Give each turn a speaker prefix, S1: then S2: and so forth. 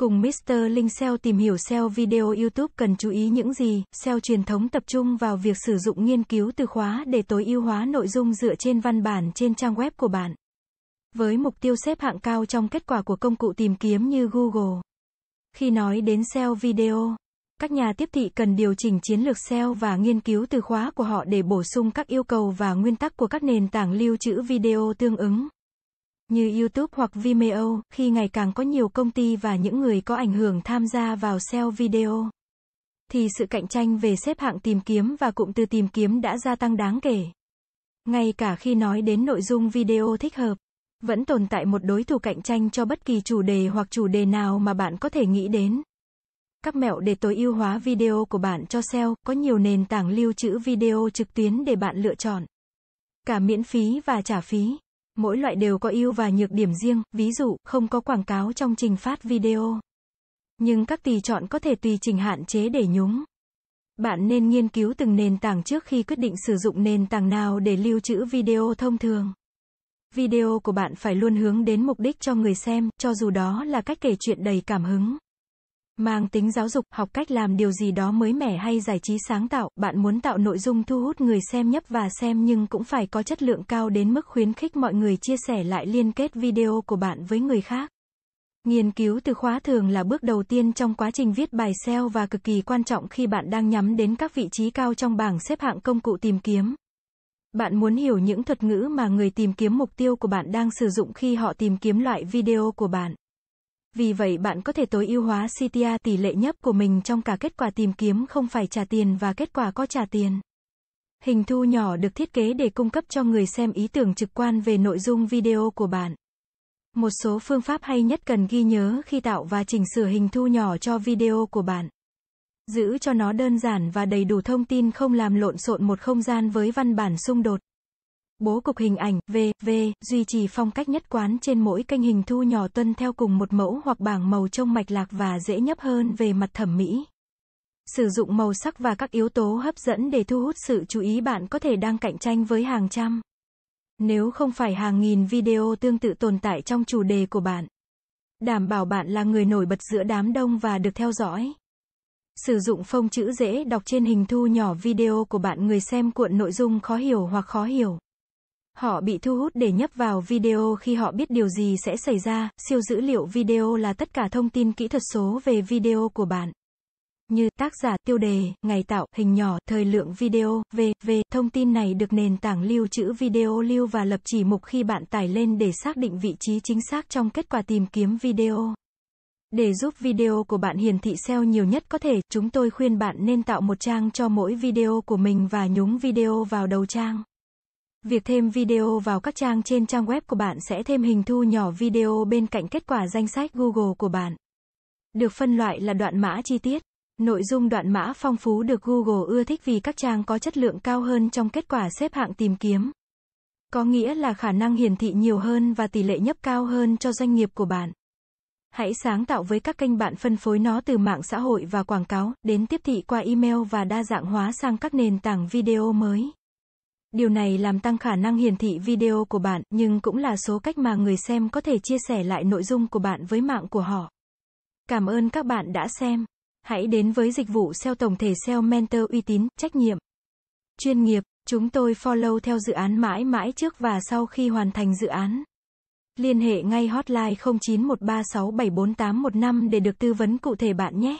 S1: Cùng Mr. Linh SEO tìm hiểu SEO video YouTube cần chú ý những gì. SEO truyền thống tập trung vào việc sử dụng nghiên cứu từ khóa để tối ưu hóa nội dung dựa trên văn bản trên trang web của bạn. Với mục tiêu xếp hạng cao trong kết quả của công cụ tìm kiếm như Google. Khi nói đến SEO video, các nhà tiếp thị cần điều chỉnh chiến lược SEO và nghiên cứu từ khóa của họ để bổ sung các yêu cầu và nguyên tắc của các nền tảng lưu trữ video tương ứng như YouTube hoặc Vimeo, khi ngày càng có nhiều công ty và những người có ảnh hưởng tham gia vào SEO video, thì sự cạnh tranh về xếp hạng tìm kiếm và cụm từ tìm kiếm đã gia tăng đáng kể. Ngay cả khi nói đến nội dung video thích hợp, vẫn tồn tại một đối thủ cạnh tranh cho bất kỳ chủ đề hoặc chủ đề nào mà bạn có thể nghĩ đến. Các mẹo để tối ưu hóa video của bạn cho SEO, có nhiều nền tảng lưu trữ video trực tuyến để bạn lựa chọn. Cả miễn phí và trả phí. Mỗi loại đều có ưu và nhược điểm riêng, ví dụ, không có quảng cáo trong trình phát video. Nhưng các tùy chọn có thể tùy chỉnh hạn chế để nhúng. Bạn nên nghiên cứu từng nền tảng trước khi quyết định sử dụng nền tảng nào để lưu trữ video thông thường. Video của bạn phải luôn hướng đến mục đích cho người xem, cho dù đó là cách kể chuyện đầy cảm hứng. Mang tính giáo dục, học cách làm điều gì đó mới mẻ hay giải trí sáng tạo, bạn muốn tạo nội dung thu hút người xem nhấp và xem nhưng cũng phải có chất lượng cao đến mức khuyến khích mọi người chia sẻ lại liên kết video của bạn với người khác. Nghiên cứu từ khóa thường là bước đầu tiên trong quá trình viết bài SEO và cực kỳ quan trọng khi bạn đang nhắm đến các vị trí cao trong bảng xếp hạng công cụ tìm kiếm. Bạn muốn hiểu những thuật ngữ mà người tìm kiếm mục tiêu của bạn đang sử dụng khi họ tìm kiếm loại video của bạn. Vì vậy bạn có thể tối ưu hóa CTA tỷ lệ nhấp của mình trong cả kết quả tìm kiếm không phải trả tiền và kết quả có trả tiền. Hình thu nhỏ được thiết kế để cung cấp cho người xem ý tưởng trực quan về nội dung video của bạn. Một số phương pháp hay nhất cần ghi nhớ khi tạo và chỉnh sửa hình thu nhỏ cho video của bạn. Giữ cho nó đơn giản và đầy đủ thông tin không làm lộn xộn một không gian với văn bản xung đột. Bố cục hình ảnh, V, V, duy trì phong cách nhất quán trên mỗi kênh hình thu nhỏ tuân theo cùng một mẫu hoặc bảng màu trông mạch lạc và dễ nhấp hơn về mặt thẩm mỹ. Sử dụng màu sắc và các yếu tố hấp dẫn để thu hút sự chú ý bạn có thể đang cạnh tranh với hàng trăm. Nếu không phải hàng nghìn video tương tự tồn tại trong chủ đề của bạn. Đảm bảo bạn là người nổi bật giữa đám đông và được theo dõi. Sử dụng phông chữ dễ đọc trên hình thu nhỏ video của bạn người xem cuộn nội dung khó hiểu hoặc khó hiểu. Họ bị thu hút để nhấp vào video khi họ biết điều gì sẽ xảy ra, siêu dữ liệu video là tất cả thông tin kỹ thuật số về video của bạn. Như tác giả, tiêu đề, ngày tạo, hình nhỏ, thời lượng video, v.v. Thông tin này được nền tảng lưu trữ video lưu và lập chỉ mục khi bạn tải lên để xác định vị trí chính xác trong kết quả tìm kiếm video. Để giúp video của bạn hiển thị SEO nhiều nhất có thể, chúng tôi khuyên bạn nên tạo một trang cho mỗi video của mình và nhúng video vào đầu trang. Việc thêm video vào các trang trên trang web của bạn sẽ thêm hình thu nhỏ video bên cạnh kết quả danh sách Google của bạn. Được phân loại là đoạn mã chi tiết. Nội dung đoạn mã phong phú được Google ưa thích vì các trang có chất lượng cao hơn trong kết quả xếp hạng tìm kiếm. Có nghĩa là khả năng hiển thị nhiều hơn và tỷ lệ nhấp cao hơn cho doanh nghiệp của bạn. Hãy sáng tạo với các kênh bạn phân phối nó từ mạng xã hội và quảng cáo, đến tiếp thị qua email và đa dạng hóa sang các nền tảng video mới. Điều này làm tăng khả năng hiển thị video của bạn, nhưng cũng là số cách mà người xem có thể chia sẻ lại nội dung của bạn với mạng của họ. Cảm ơn các bạn đã xem. Hãy đến với dịch vụ SEO tổng thể SEO Mentor uy tín, trách nhiệm, chuyên nghiệp. Chúng tôi follow theo dự án mãi mãi trước và sau khi hoàn thành dự án. Liên hệ ngay hotline 0913674815 để được tư vấn cụ thể bạn nhé.